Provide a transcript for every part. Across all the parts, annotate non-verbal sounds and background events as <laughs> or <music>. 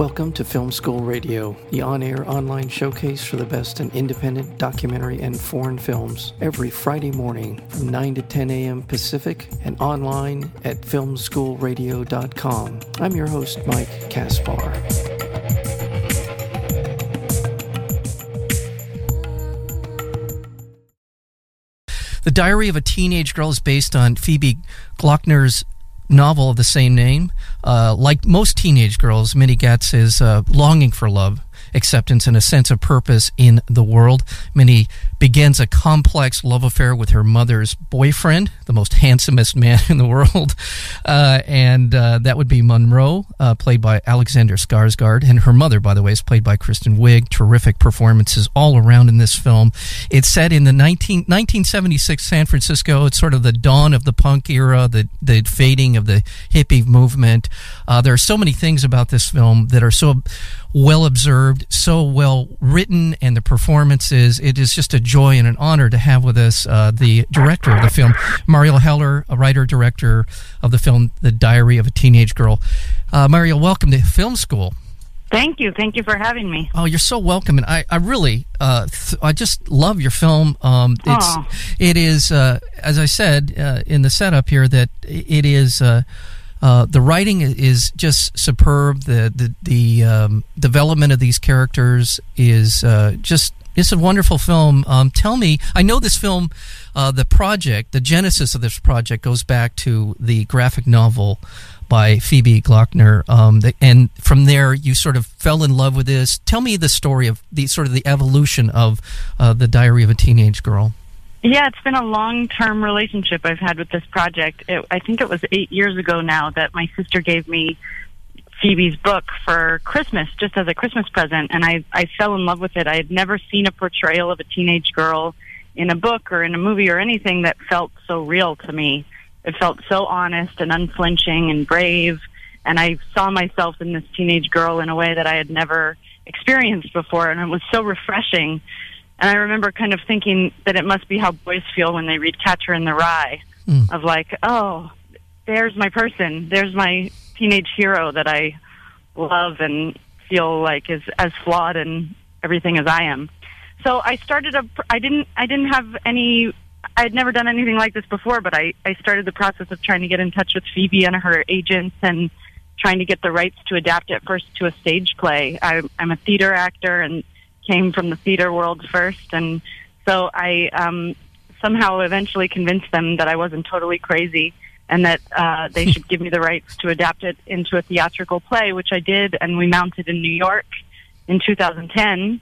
Welcome to Film School Radio, the on air online showcase for the best in independent documentary and foreign films, every Friday morning from 9 to 10 a.m. Pacific and online at filmschoolradio.com. I'm your host, Mike Kaspar. The Diary of a Teenage Girl is based on Phoebe Gloeckner's novel of the same name. Uh, like most teenage girls, Minnie Getz is uh, longing for love acceptance and a sense of purpose in the world. Minnie begins a complex love affair with her mother's boyfriend, the most handsomest man <laughs> in the world, uh, and uh, that would be Monroe, uh, played by Alexander Skarsgård, and her mother, by the way, is played by Kristen Wiig. Terrific performances all around in this film. It's set in the 19, 1976 San Francisco. It's sort of the dawn of the punk era, the the fading of the hippie movement. Uh, there are so many things about this film that are so well observed, so well written, and the performances. It is just a joy and an honor to have with us uh, the director of the film, Marielle Heller, a writer director of the film The Diary of a Teenage Girl. Uh, Marielle, welcome to Film School. Thank you. Thank you for having me. Oh, you're so welcome, and I, I really, uh, th- I just love your film. Um, it's, it is, uh, as I said uh, in the setup here, that it is. Uh, uh, the writing is just superb. The the the um, development of these characters is uh, just it's a wonderful film. Um, tell me, I know this film, uh, the project, the genesis of this project goes back to the graphic novel by Phoebe Gloeckner, um, and from there you sort of fell in love with this. Tell me the story of the sort of the evolution of uh, the Diary of a Teenage Girl. Yeah, it's been a long term relationship I've had with this project. It, I think it was eight years ago now that my sister gave me Phoebe's book for Christmas, just as a Christmas present, and I, I fell in love with it. I had never seen a portrayal of a teenage girl in a book or in a movie or anything that felt so real to me. It felt so honest and unflinching and brave, and I saw myself in this teenage girl in a way that I had never experienced before, and it was so refreshing. And I remember kind of thinking that it must be how boys feel when they read Catcher in the Rye, Mm. of like, oh, there's my person, there's my teenage hero that I love and feel like is as flawed and everything as I am. So I started a. I didn't. I didn't have any. I had never done anything like this before, but I I started the process of trying to get in touch with Phoebe and her agents and trying to get the rights to adapt it first to a stage play. I, I'm a theater actor and came from the theater world first, and so I um, somehow eventually convinced them that I wasn't totally crazy and that uh, they should give me the rights to adapt it into a theatrical play, which I did, and we mounted in New York in 2010.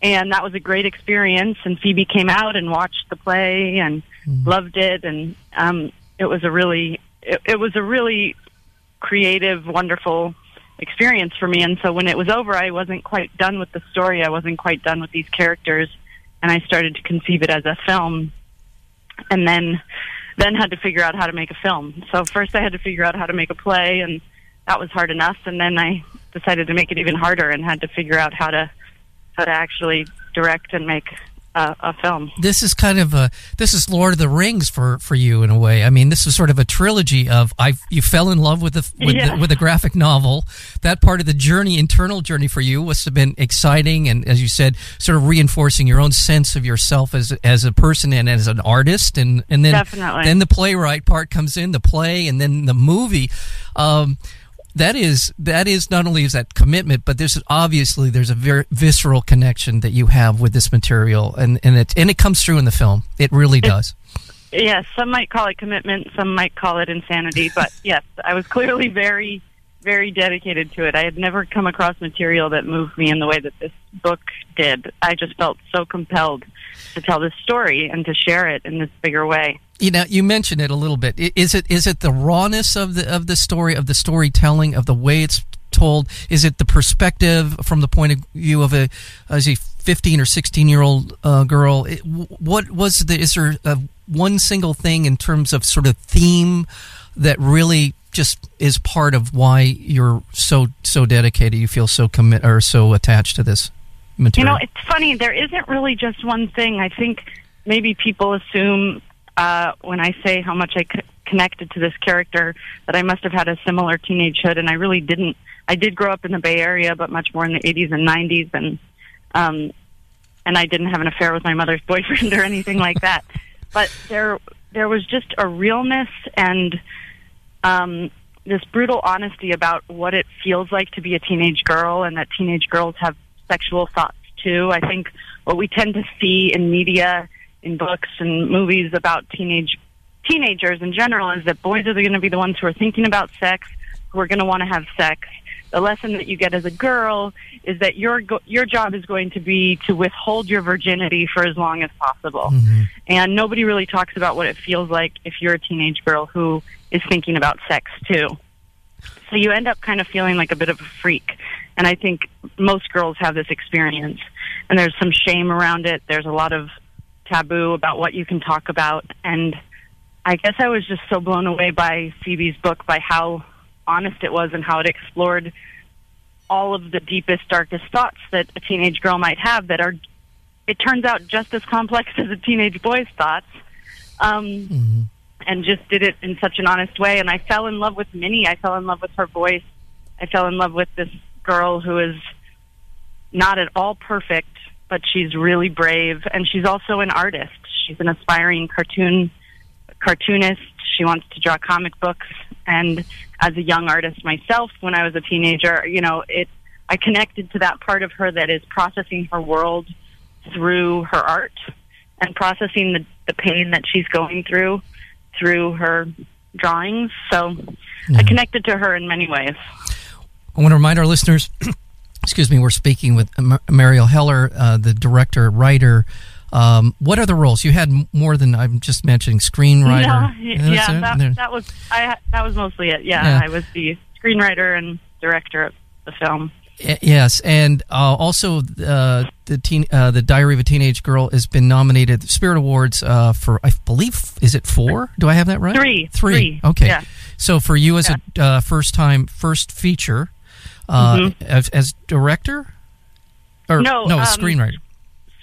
And that was a great experience. And Phoebe came out and watched the play and loved it, and um, it was a really, it, it was a really creative, wonderful experience for me. And so when it was over, I wasn't quite done with the story. I wasn't quite done with these characters, and I started to conceive it as a film, and then then had to figure out how to make a film. So first, I had to figure out how to make a play, and that was hard enough. And then I decided to make it even harder, and had to figure out how to how to actually direct and make a, a film. this is kind of a this is Lord of the Rings for for you in a way. I mean, this is sort of a trilogy of I you fell in love with the with, Yeah. the, with a graphic novel. That part of the journey, internal journey for you, must have been exciting, and as you said, sort of reinforcing your own sense of yourself as as a person and as an artist, and and then Definitely. then the playwright part comes in, the play, and then the movie. Um, that is that is not only is that commitment, but there's obviously there's a very visceral connection that you have with this material, and and it and it comes through in the film. It really does. Yes, some might call it commitment, some might call it insanity, but <laughs> yes, I was clearly very, very dedicated to it. I had never come across material that moved me in the way that this book did. I just felt so compelled to tell this story and to share it in this bigger way. You know, you mentioned it a little bit. Is it is it the rawness of the of the story of the storytelling of the way it's told? Is it the perspective from the point of view of a as a fifteen or sixteen year old uh, girl? It, what was the? Is there uh one single thing in terms of sort of theme that really just is part of why you're so so dedicated? You feel so commit or so attached to this material. You know, it's funny. There isn't really just one thing. I think maybe people assume uh, when I say how much I c- connected to this character that I must have had a similar teenagehood, and I really didn't. I did grow up in the Bay Area, but much more in the 80s and 90s, and um, and I didn't have an affair with my mother's <laughs> boyfriend or anything like that. But there there was just a realness and um, this brutal honesty about what it feels like to be a teenage girl, and that teenage girls have sexual thoughts too. I think what we tend to see in media, in books and movies about teenage teenagers in general is that boys are going to be the ones who are thinking about sex, who are going to want to have sex. The lesson that you get as a girl is that your go- your job is going to be to withhold your virginity for as long as possible. Mm-hmm. And nobody really talks about what it feels like if you're a teenage girl who is thinking about sex too. So you end up kind of feeling like a bit of a freak. And I think most girls have this experience. And there's some shame around it. There's a lot of taboo about what you can talk about. And I guess I was just so blown away by Phoebe's book, by how honest it was and how it explored all of the deepest, darkest thoughts that a teenage girl might have that are, it turns out, just as complex <laughs> as a teenage boy's thoughts. Um, Mm-hmm. And just did it in such an honest way. And I fell in love with Minnie. I fell in love with her voice. I fell in love with this girl who is not at all perfect, but she's really brave. And she's also an artist. She's an aspiring cartoon cartoonist. She wants to draw comic books. And as a young artist myself, when I was a teenager, you know, it I connected to that part of her that is processing her world through her art and processing the, the pain that she's going through through her drawings. So I connected to her in many ways. I want to remind our listeners, <clears throat> excuse me, we're speaking with Mar- Marielle Heller, uh, the director, writer. Um, what other roles? You had more than I'm just mentioning, screenwriter. Yeah, yeah, that, that was I. That was mostly it. Yeah, Yeah. I was the screenwriter and director of the film. Yes, and uh, also uh, the teen, uh, the Diary of a Teenage Girl has been nominated Spirit Awards uh, for I believe is it four? Do I have that right? Three. Three. Three. Okay. Yeah. So for you as a uh, first time first feature uh, Mm-hmm. as, as director, or No, no, um, as screenwriter.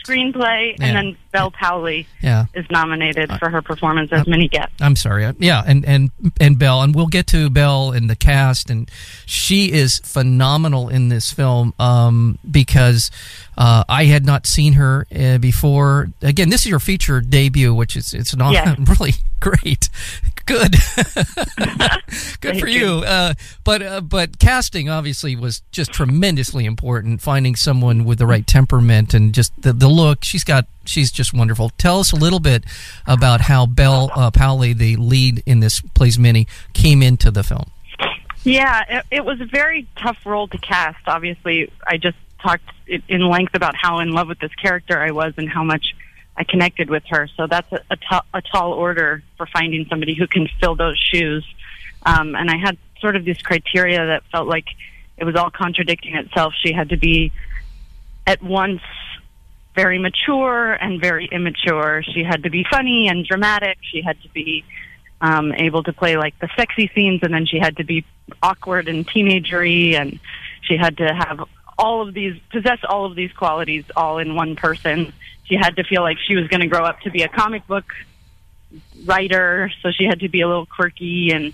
Screenplay, Yeah. and then Bel Powley Yeah. is nominated for her performance as Minnie Getz. I'm sorry. Uh, Yeah, and and and Bel, and we'll get to Bel and the cast, and she is phenomenal in this film um, because uh, I had not seen her uh, before. Again, this is your feature debut, which is it's not Yes. <laughs> really great. Good, <laughs> good for you. Uh, but uh, but casting obviously was just tremendously important. Finding someone with the right temperament and just the the look. She's got she's just wonderful. Tell us a little bit about how Bel uh, Powley, the lead in this plays Minnie, came into the film. Yeah, it, it was a very tough role to cast. Obviously, I just talked in length about how in love with this character I was and how much I connected with her. So that's a, a, ta- a tall order for finding somebody who can fill those shoes. Um, and I had sort of this criteria that felt like it was all contradicting itself. She had to be at once very mature and very immature. She had to be funny and dramatic. She had to be um, able to play like the sexy scenes, and then she had to be awkward and teenagery, and she had to have all of these possess all of these qualities all in one person. She had to feel like she was going to grow up to be a comic book writer, so she had to be a little quirky and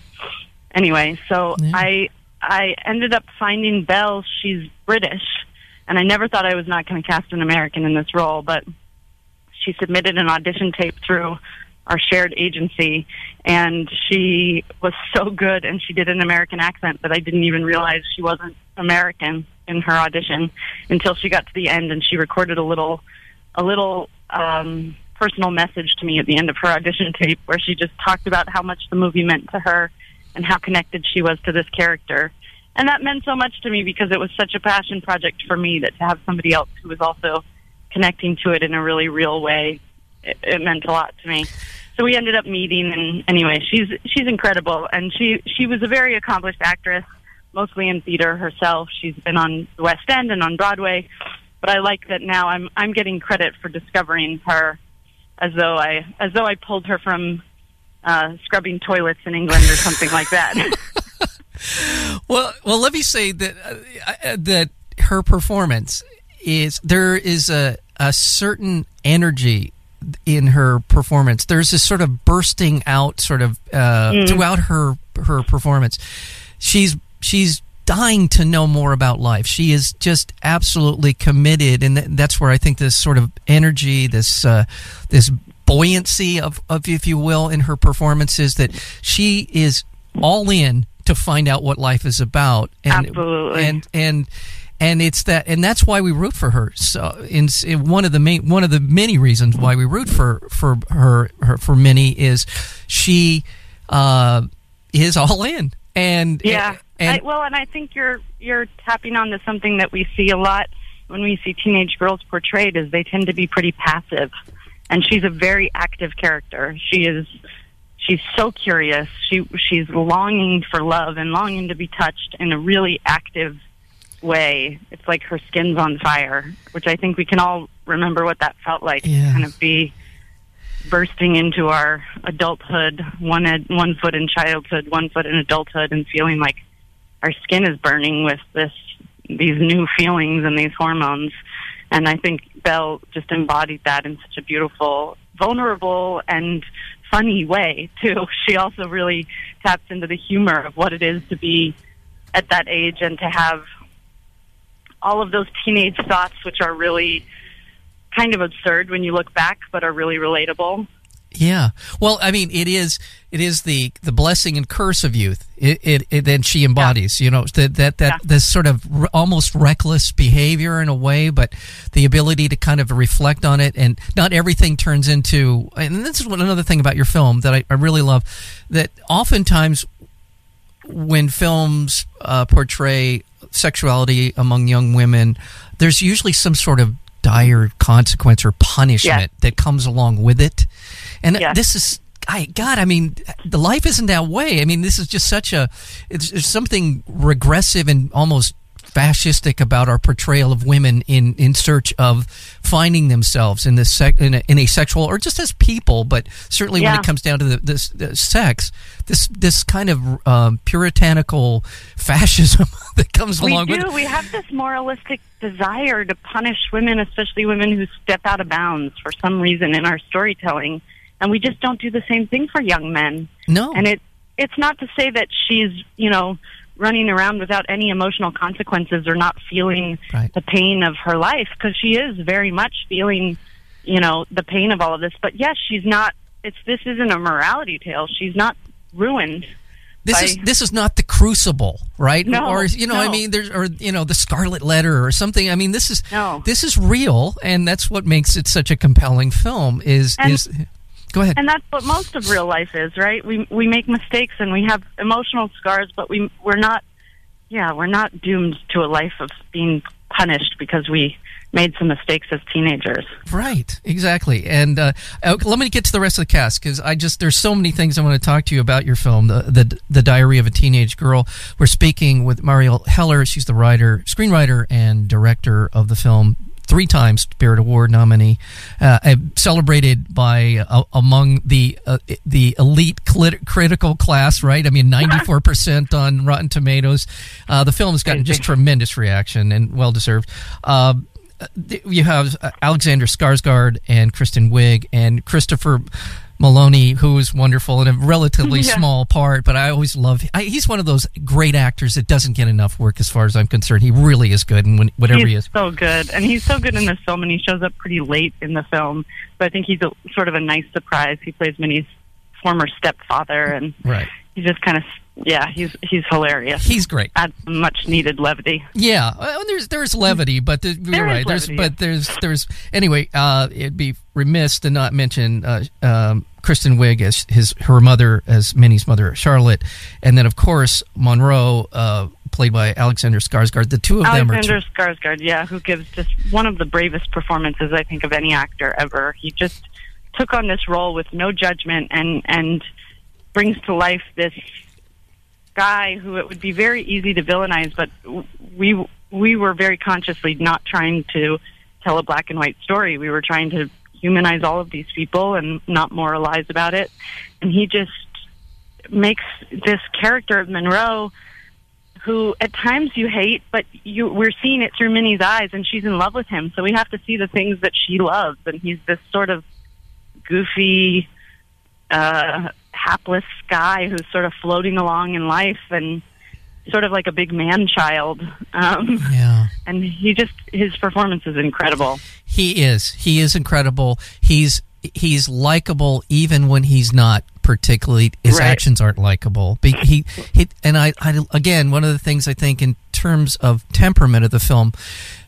anyway. So Yeah. I I ended up finding Bel. She's British, and I never thought I was not going to cast an American in this role, but she submitted an audition tape through our shared agency and she was so good and she did an American accent that I didn't even realize she wasn't American in her audition until she got to the end and she recorded a little a little um personal message to me at the end of her audition <laughs> tape where she just talked about how much the movie meant to her and how connected she was to this character. And that meant so much to me because it was such a passion project for me that to have somebody else who was also connecting to it in a really real way, it, it meant a lot to me. So we ended up meeting, and anyway, she's she's incredible, and she she was a very accomplished actress, mostly in theater herself. She's been on the West End and on Broadway, but I like that now I'm I'm getting credit for discovering her, as though I as though I pulled her from uh, scrubbing toilets in England or something like that. <laughs> Well, well, let me say that uh, uh, that her performance is there is a a certain energy in her performance. There's this sort of bursting out, sort of uh, throughout her her performance. She's she's dying to know more about life. She is just absolutely committed, and th- that's where I think this sort of energy, this uh, this buoyancy of, of, if you will, in her performances, that she is all in to find out what life is about. And, Absolutely. And and and it's that, and that's why we root for her. So, in, in, one of the main, one of the many reasons why we root for for her, her for Minnie is she uh, is all in. And yeah, and, I, well, and I think you're you're tapping onto something that we see a lot when we see teenage girls portrayed is they tend to be pretty passive, and she's a very active character. She is she's so curious. She she's longing for love and longing to be touched in a really active way. It's like her skin's on fire, which I think we can all remember what that felt like. Yeah. Kind of be bursting into our adulthood, one ed, one foot in childhood, one foot in adulthood, and feeling like our skin is burning with this these new feelings and these hormones. And I think Bel just embodied that in such a beautiful, vulnerable, and funny way too. <laughs> She also really taps into the humor of what it is to be at that age and to have all of those teenage thoughts, which are really kind of absurd when you look back, but are really relatable. Yeah. Well, I mean, it is it is the the blessing and curse of youth. It it, it then she embodies, yeah. you know, that that that yeah. this sort of r- almost reckless behavior in a way, but the ability to kind of reflect on it, and not everything turns into. And this is one another thing about your film that I, I really love, that oftentimes when films uh, portray sexuality among young women, there's usually some sort of dire consequence or punishment that comes along with it. And this is, I God, I mean, the life isn't that way. I mean, this is just such a, it's, it's something regressive and almost fascistic about our portrayal of women in, in search of finding themselves in this sec, in, a, in a sexual or just as people, but certainly yeah. when it comes down to the, this, the sex, this this kind of um, puritanical fascism <laughs> that comes we along do. with it. We have this moralistic desire to punish women, especially women who step out of bounds for some reason in our storytelling, and we just don't do the same thing for young men. No, and it it's not to say that she's you know running around without any emotional consequences or not feeling right. the pain of her life because she is very much feeling you know the pain of all of this but yes she's not it's this isn't a morality tale she's not ruined this by, is this is not the crucible right no, or you know no. i mean there's or you know the scarlet letter or something i mean this is no. this is real and that's what makes it such a compelling film is and, is Go ahead. And that's what most of real life is, right? We we make mistakes and we have emotional scars, but we we're not yeah, we're not doomed to a life of being punished because we made some mistakes as teenagers. Right, exactly. And uh, let me get to the rest of the cast because I just there's so many things I want to talk to you about your film, the, the the Diary of a Teenage Girl. We're speaking with Marielle Heller. She's the writer, screenwriter, and director of the film three times Spirit Award nominee, uh, celebrated by uh, among the uh, the elite clit- critical class. Right? I mean, <laughs> ninety four percent on Rotten Tomatoes. Uh, the film has gotten just tremendous reaction and well deserved. Uh, you have uh, Alexander Skarsgård and Kristen Wiig and Christopher Meloni, who is wonderful in a relatively <laughs> yeah. small part, but I always love. I, he's one of those great actors that doesn't get enough work, as far as I'm concerned. He really is good, and whatever he's he is, so good, and he's so good in this film, and he shows up pretty late in the film. But I think he's a, sort of a nice surprise. He plays Minnie's former stepfather, and right. he just kind of yeah, he's he's hilarious. He's great. Add much needed levity. Yeah, well, there's there's levity, but the, there you're right. Levity, there's but there's there's anyway. Uh, it'd be remiss to not mention uh, um, Kristen Wiig as his her mother as Minnie's mother Charlotte, and then of course Monroe. Uh, played by Alexander Skarsgård. The two of Alexander them are Alexander Skarsgård, yeah, who gives just one of the bravest performances I think of any actor ever. He just took on this role with no judgment and and brings to life this guy who it would be very easy to villainize, but we we were very consciously not trying to tell a black and white story. We were trying to humanize all of these people and not moralize about it. And he just makes this character of Monroe who at times you hate, but you we're seeing it through Minnie's eyes and she's in love with him. So we have to see the things that she loves and he's this sort of goofy uh hapless guy who's sort of floating along in life and sort of like a big man child. Um, Yeah. and he just his performance is incredible. He is. He is incredible. He's he's likable even when he's not particularly his Right. actions aren't likable. He, he and I, I again one of the things I think in terms of temperament of the film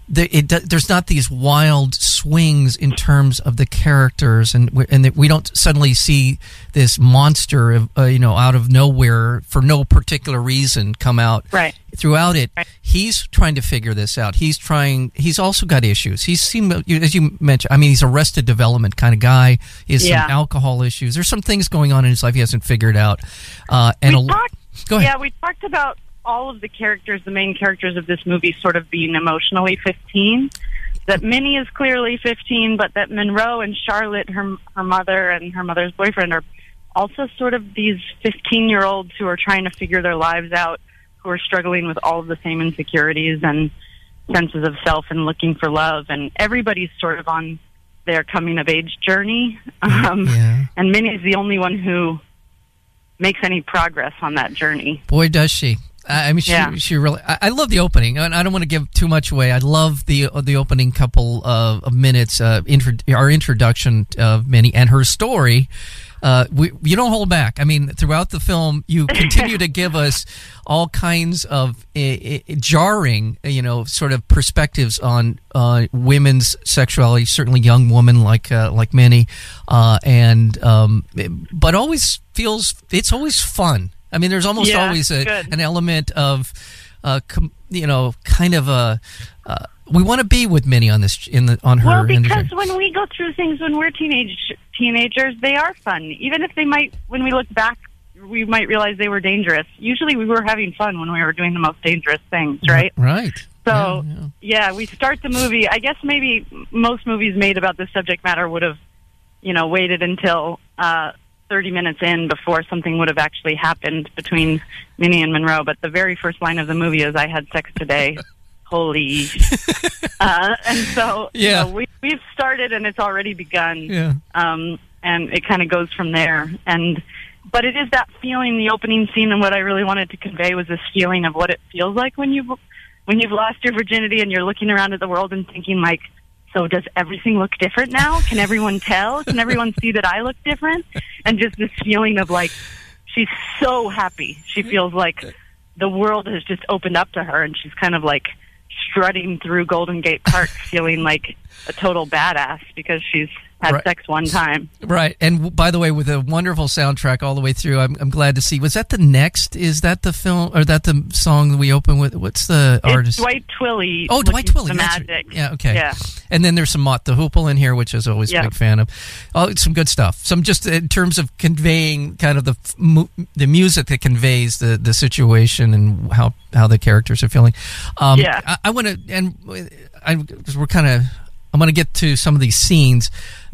the, it, there's not these wild swings in terms of the characters, and we, and that we don't suddenly see this monster, of, uh, you know, out of nowhere for no particular reason come out. Right. Throughout it, he's trying to figure this out. He's trying. He's also got issues. He's seen, as you mentioned. I mean, he's a arrested development kind of guy. He has Yeah. some alcohol issues. There's some things going on in his life he hasn't figured out. Uh, and we a, talked, go ahead. Yeah, we talked about all of the characters, the main characters of this movie, sort of being emotionally 15. That Minnie is clearly 15, but that Monroe and Charlotte, her her mother and her mother's boyfriend, are also sort of these 15 year olds who are trying to figure their lives out, who are struggling with all of the same insecurities and senses of self and looking for love. And everybody's sort of on their coming of age journey. Um, yeah. And Minnie's the only one who makes any progress on that journey. Boy, does she! I I mean, she, Yeah. she really. I, I love the opening, and I don't want to give too much away. I love the the opening couple of, of minutes. Uh, intro, our introduction of Minnie and her story. Uh, we, you don't hold back. I mean, throughout the film, you <laughs> continue to give us all kinds of uh, uh, jarring, you know, sort of perspectives on uh, women's sexuality. Certainly, young woman like uh, like Minnie, uh, and um, but always feels it's always fun. I mean, there's almost Yeah, always a, an element of, uh, com, you know, kind of a. Uh, we want to be with Minnie on this in the on her. Well, because when we go through things when we're teenage teenagers, they are fun. Even if they might, when we look back, we might realize they were dangerous. Usually, we were having fun when we were doing the most dangerous things, right? Right. So, Yeah, yeah. yeah, we start the movie. I guess maybe most movies made about this subject matter would have, you know, waited until uh, 30 minutes in before something would have actually happened between Minnie and Monroe. But the very first line of the movie is, I had sex today. <laughs> Holy. uh, and so, you Yeah. know, we, we've started and it's already begun Yeah. um, and it kind of goes from there. And but it is that feeling, the opening scene, and what I really wanted to convey was this feeling of what it feels like when you've when you've lost your virginity and you're looking around at the world and thinking like, so does everything look different now? Can everyone tell? Can everyone see that I look different? And just this feeling of like, she's so happy. She mm-hmm. feels like the world has just opened up to her, and she's kind of like strutting through Golden Gate Park, feeling like a total badass because she's had Right. sex one time. Right. And by the way, with a wonderful soundtrack all the way through, I'm, I'm glad to see. Was that the next? Is that the film or that the song that we open with? What's the artist? It's Dwight Twilley. Oh, Dwight Twilley. The that's right. magic. Yeah. Okay. Yeah. And then there's some Mott the Hoople in here, which is always a big fan of. Oh, some good stuff. Some just in terms of conveying kind of the the music that conveys the, the situation and how how the characters are feeling. Um, Yeah. I, I want to and I 'cause we're kind of I'm going to get to some of these scenes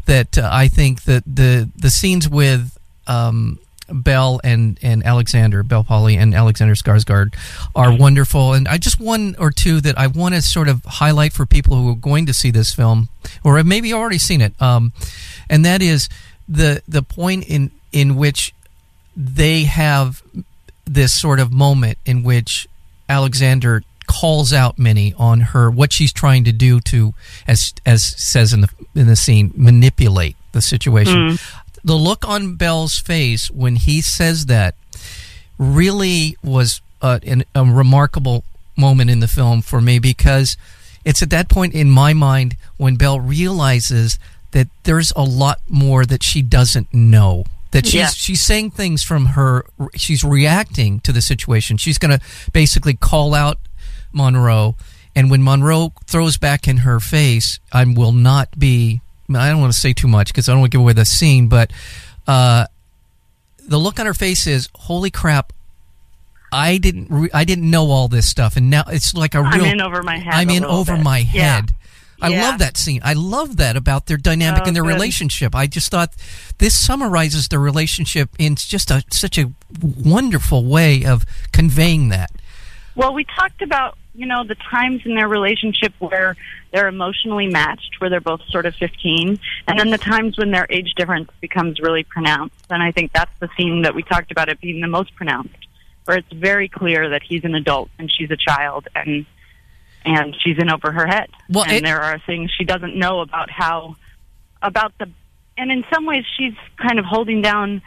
that uh, I think that the the scenes with. Um, Bel and, and Alexander, Bel Powley and Alexander Skarsgård are wonderful. And I just one or two that I want to sort of highlight for people who are going to see this film or have maybe already seen it. Um, and that is the the point in in which they have this sort of moment in which Alexander calls out Minnie on her what she's trying to do to as as says in the in the scene manipulate the situation. The look on Bel's face when he says that really was uh, an, a remarkable moment in the film for me because it's at that point in my mind when Bel realizes that there's a lot more that she doesn't know. That she's Yeah. she's saying things from her. She's reacting to the situation. She's going to basically call out Monroe, and when Monroe throws back in her face, I will not be. I don't want to say too much because I don't want to give away the scene, but uh, the look on her face is, "Holy crap! I didn't. Re- I didn't know all this stuff, and now it's like a I'm in over my head. I'm in over bit. my Yeah. head. I Yeah. love that scene. I love that about their dynamic Oh, and their good. relationship. I just thought this summarizes their relationship in just a such a wonderful way of conveying that. Well, we talked about you know the times in their relationship where they're emotionally matched, where they're both sort of 15, and then the times when their age difference becomes really pronounced. And I think that's the scene that we talked about it being the most pronounced where it's very clear that he's an adult and she's a child and and she's in over her head. Well, and it- there are things she doesn't know about how about the and in some ways she's kind of holding down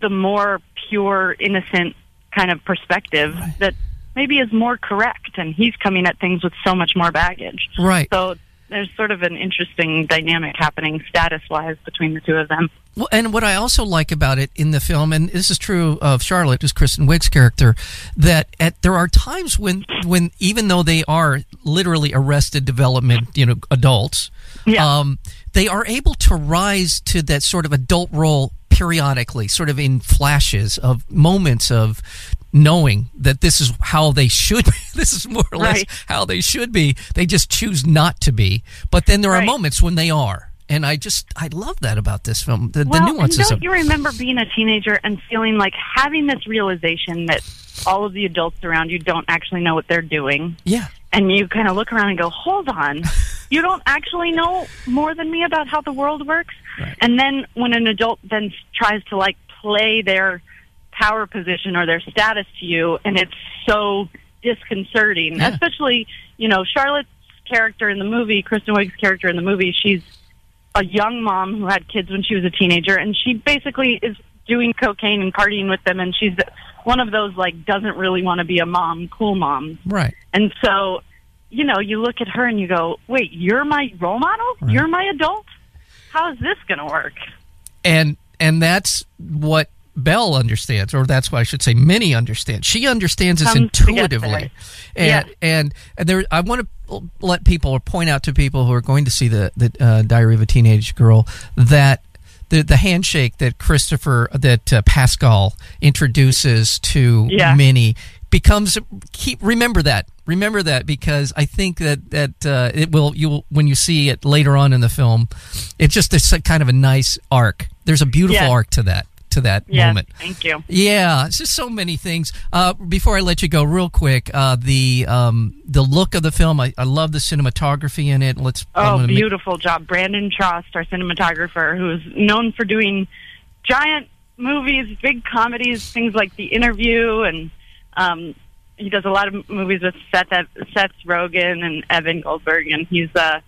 the more pure innocent kind of perspective that maybe is more correct and he's coming at things with so much more baggage. Right. So there's sort of an interesting dynamic happening status wise between the two of them. Well, and what I also like about it in the film, and this is true of Charlotte, who's Kristen Wiig's character, that at there are times when when even though they are literally arrested development, you know, adults, Yeah. um, they are able to rise to that sort of adult role periodically, sort of in flashes of moments of knowing that this is how they should be. <laughs> this is more or less Right. how they should be. They just choose not to be. But then there are moments when they are. And I just I love that about this film. The, well, the nuances and don't of you remember being a teenager and feeling like having this realization that all of the adults around you don't actually know what they're doing, Yeah. and you kind of look around and go, "Hold on, <laughs> you don't actually know more than me about how the world works." Right. And then when an adult then tries to like play their power position or their status to you, and it's so disconcerting, Yeah. especially you know Charlotte's character in the movie, Kristen Wiig's character in the movie, she's a young mom who had kids when she was a teenager, and she basically is doing cocaine and partying with them, and she's one of those like doesn't really want to be a mom, cool mom. Right. And so, you know, you look at her and you go, "Wait, you're my role model? Right. You're my adult? How is this going to work?" And and that's what Bel understands, or that's why I should say Minnie understands. She understands this Comes to get intuitively. And, Yeah. and and there I want to let people or point out to people who are going to see the the uh, Diary of a Teenage Girl that the the handshake that Christopher that uh, Pascal introduces to Yeah. Minnie becomes keep remember that remember that because I think that that uh, it will you will when you see it later on in the film it's just this kind of a nice arc there's a beautiful Yes. arc to that to that Yes, moment thank you. yeah, it's just so many things. Uh, before I let you go, real quick, uh, the um, the look of the film, I, I love the cinematography in it. Let's Oh, gonna make- beautiful job. Brandon Trost, our cinematographer, who's known for doing giant movies, big comedies, things like The Interview, and um, he does a lot of movies with Seth, Seth Rogen and Evan Goldberg, and he's uh,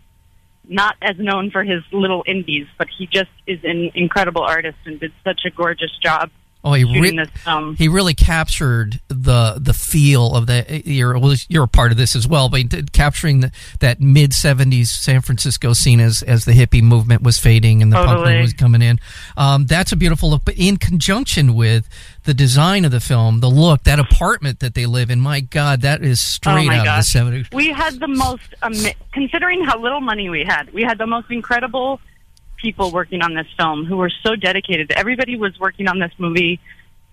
not as known for his little indies, but he just is an incredible artist and did such a gorgeous job oh, he re- this film. he really captured the the feel of the you're well, you're a part of this as well, but capturing the, that mid '70s San Francisco scene as as the hippie movement was fading and the punk Totally. movement was coming in. Um, that's a beautiful look, but in conjunction with the design of the film, the look, that apartment that they live in, my God, that is straight oh out gosh. of the '70s. We had the most, ama- considering how little money we had, we had the most incredible people working on this film who were so dedicated. Everybody was working on this movie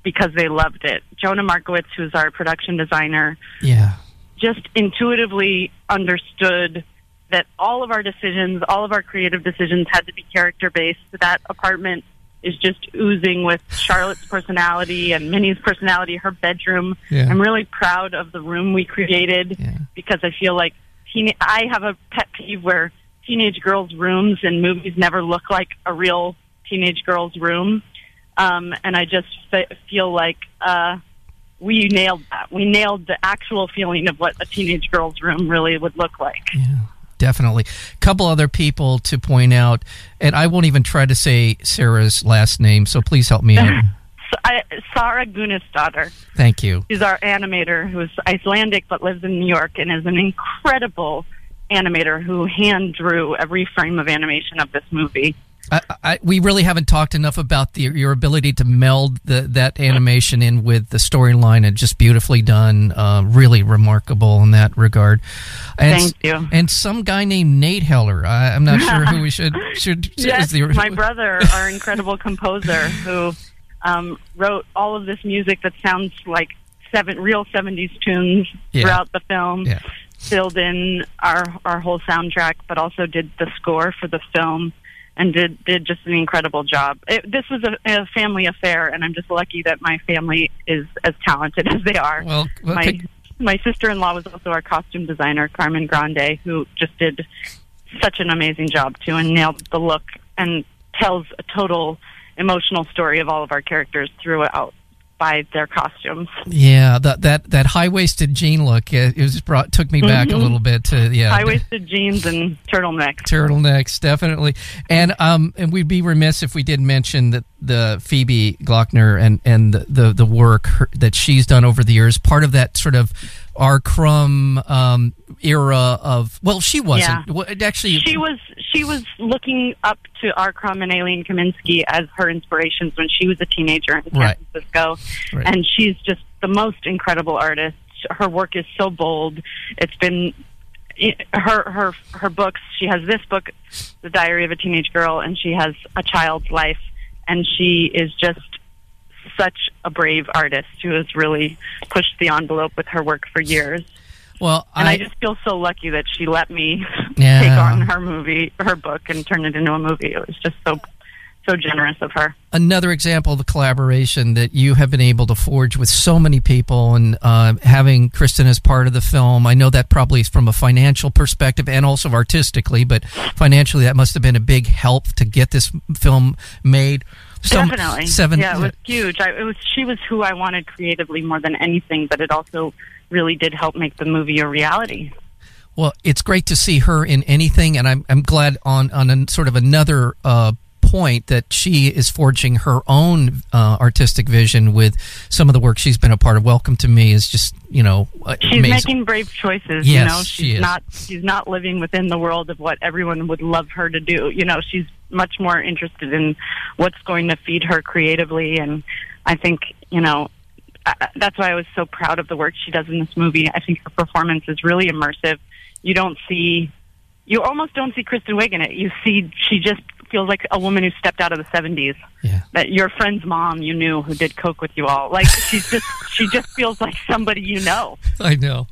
because they loved it. Jonah Markowitz, who's our production designer, Yeah. just intuitively understood that all of our decisions, all of our creative decisions had to be character based. That apartment is just oozing with Charlotte's personality and Minnie's personality, her bedroom. Yeah. I'm really proud of the room we created Yeah. because I feel like teen- I have a pet peeve where teenage girls' rooms in movies never look like a real teenage girl's room. Um, and I just fe- feel like uh, we nailed that. We nailed the actual feeling of what a teenage girl's room really would look like. Yeah, definitely. couple other people to point out, and I won't even try to say Sarah's last name, so please help me out. <laughs> I, Sara Gunnarsdóttir. Thank you. She's our animator who's Icelandic but lives in New York and is an incredible animator who hand drew every frame of animation of this movie. I, I, we really haven't talked enough about the, your ability to meld the, that animation in with the storyline, and just beautifully done. Uh, really remarkable in that regard. And, Thank you. And some guy named Nate Heller. I, I'm not sure who we should <laughs> should. Yes, is the- my brother, our incredible composer, who um, wrote all of this music that sounds like seven real '70s tunes Yeah. throughout the film. Yeah. Filled in our our whole soundtrack, but also did the score for the film, and did did just an incredible job. It, this was a, a family affair, and I'm just lucky that my family is as talented <laughs> as they are. Well, well, my could- my sister-in-law was also our costume designer, Carmen Grande, who just did such an amazing job too, and nailed the look and tells a total emotional story of all of our characters throughout. By their costumes. Yeah, that that that high waisted jean look it, it was brought took me back Mhm. a little bit to yeah High waisted jeans and turtlenecks. turtlenecks definitely and um and we'd be remiss if we didn't mention that the Phoebe Gloeckner and and the the, the work her, that she's done over the years part of that sort of R. Crumb um, era of well she wasn't Yeah. well, actually She was she was looking up to R. Crumb and Aline Kominsky as her inspirations when she was a teenager in San Right. Francisco, Right. and she's just the most incredible artist. Her work is so bold. It's been her her her books. She has this book, The Diary of a Teenage Girl, and she has A Child's Life, and she is just such a brave artist who has really pushed the envelope with her work for years. well And I, just feel so lucky that she let me <laughs> Yeah. take on her movie, her book, and turn it into a movie. It was just so, so generous of her. another example of the collaboration that you have been able to forge with so many people and uh, having Kristen as part of the film. I know that probably is from a financial perspective and also artistically, but financially that must have been a big help to get this film made. Some- Definitely, Seven. Yeah, it was huge. I, it was she was who I wanted creatively more than anything, but it also really did help make the movie a reality. Well, it's great to see her in anything, and I'm I'm glad on on a, sort of another uh, point that she is forging her own uh, artistic vision with some of the work she's been a part of. Welcome to Me is just you know uh, She's amazing. making brave choices. Yes, you know, she she's is. not she's not living within the world of what everyone would love her to do. You know, she's much more interested in what's going to feed her creatively, and I think you know that's why I was so proud of the work she does in this movie. I think her performance is really immersive. You don't see, you almost don't see Kristen Wiig in it. You see, she just feels like a woman who stepped out of the '70s. Yeah. That your friend's mom you knew who did coke with you all. Like she's just, she just feels like somebody you know. <laughs> I know.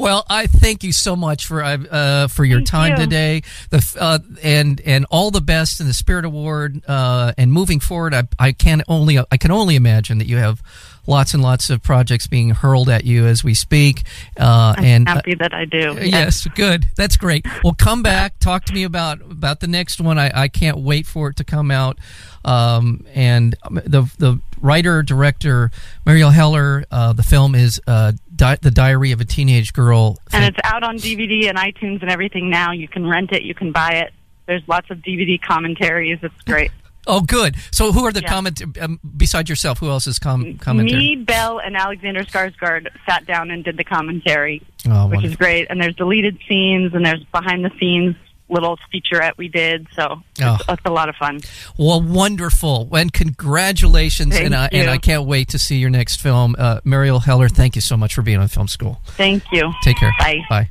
Well, I thank you so much for uh, for your Thank time you. today. The uh, and and all the best in the Spirit Award. Uh, and moving forward, I, I can only I can only imagine that you have lots and lots of projects being hurled at you as we speak. Uh, I'm and uh, happy that I do. Yes, good. That's great. Well, come back. Talk to me about about the next one. I, I can't wait for it to come out. Um, and the the writer director Marielle Heller. Uh, the film is uh, Di- the Diary of a Teenage Girl. And it's out on DVD and iTunes and everything now. You can rent it, you can buy it. There's lots of DVD commentaries. It's great. oh, good. So, who are the Yeah. comment um, besides yourself? Who else is com- commentary? Me, Bel, and Alexander Skarsgård sat down and did the commentary, Oh, which wonderful. is great. And there's deleted scenes and there's behind the scenes little featurette we did. So Oh. it's, it's a lot of fun. Well, wonderful. And congratulations. Thank and I, and. I can't wait to see your next film. Uh, Marielle Heller, thank you so much for being on Film School. Thank you. Take care. Bye. Bye.